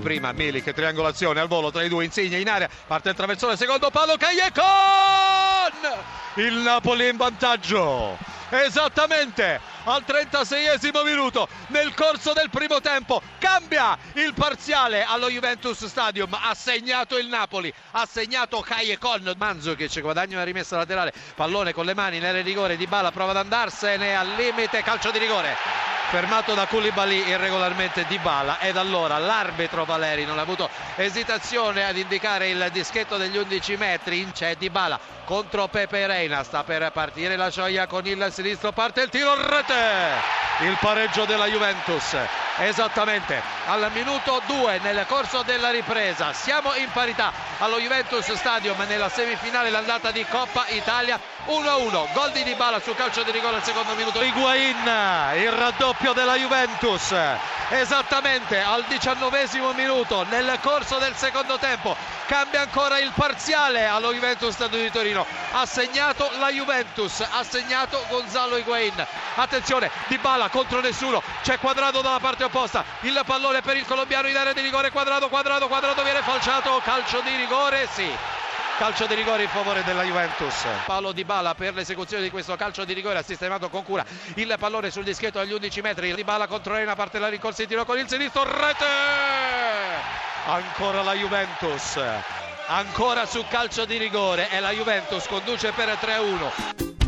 prima, Milik, triangolazione al volo tra i due, Insigne in area, parte il traversone, secondo palo, Callecon! Il Napoli in vantaggio. Esattamente al 36esimo minuto nel corso del primo tempo cambia il parziale allo Juventus Stadium ha segnato il Napoli ha segnato Callecon Manzukic guadagna una rimessa laterale pallone con le mani nel rigore di Bala prova ad andarsene al limite calcio di rigore fermato da Koulibaly irregolarmente di Bala ed allora l'arbitro Valeri non ha avuto esitazione ad indicare il dischetto degli 11 metri. C'è di Bala contro Pepe Reina. Sta per partire la gioia con il sinistro. Parte il tiro rete il pareggio della Juventus esattamente al minuto 2 nel corso della ripresa. Siamo in parità allo Juventus Stadium nella semifinale l'andata di Coppa Italia 1-1 gol di Dybala sul calcio di rigore al secondo minuto. Higuain il raddoppio della Juventus esattamente al diciannovesimo minuto nel corso del secondo tempo cambia ancora il parziale. Allo Juventus Stadio di Torino. Ha segnato la Juventus ha segnato Gonzalo Higuain attenzione Di Bala contro nessuno. C'è Quadrado dalla parte opposta. Il pallone per il colombiano in area di rigore. Quadrado Quadrado Quadrado viene falciato. Calcio di rigore sì. Calcio di rigore in favore della Juventus. Paolo Di Bala per l'esecuzione di questo calcio di rigore ha sistemato con cura il pallone sul dischetto agli 11 metri. Di Bala contro Rena parte la rincorsa in tiro con il sinistro. Rete ancora la Juventus. Ancora su calcio di rigore e la Juventus conduce per 3-1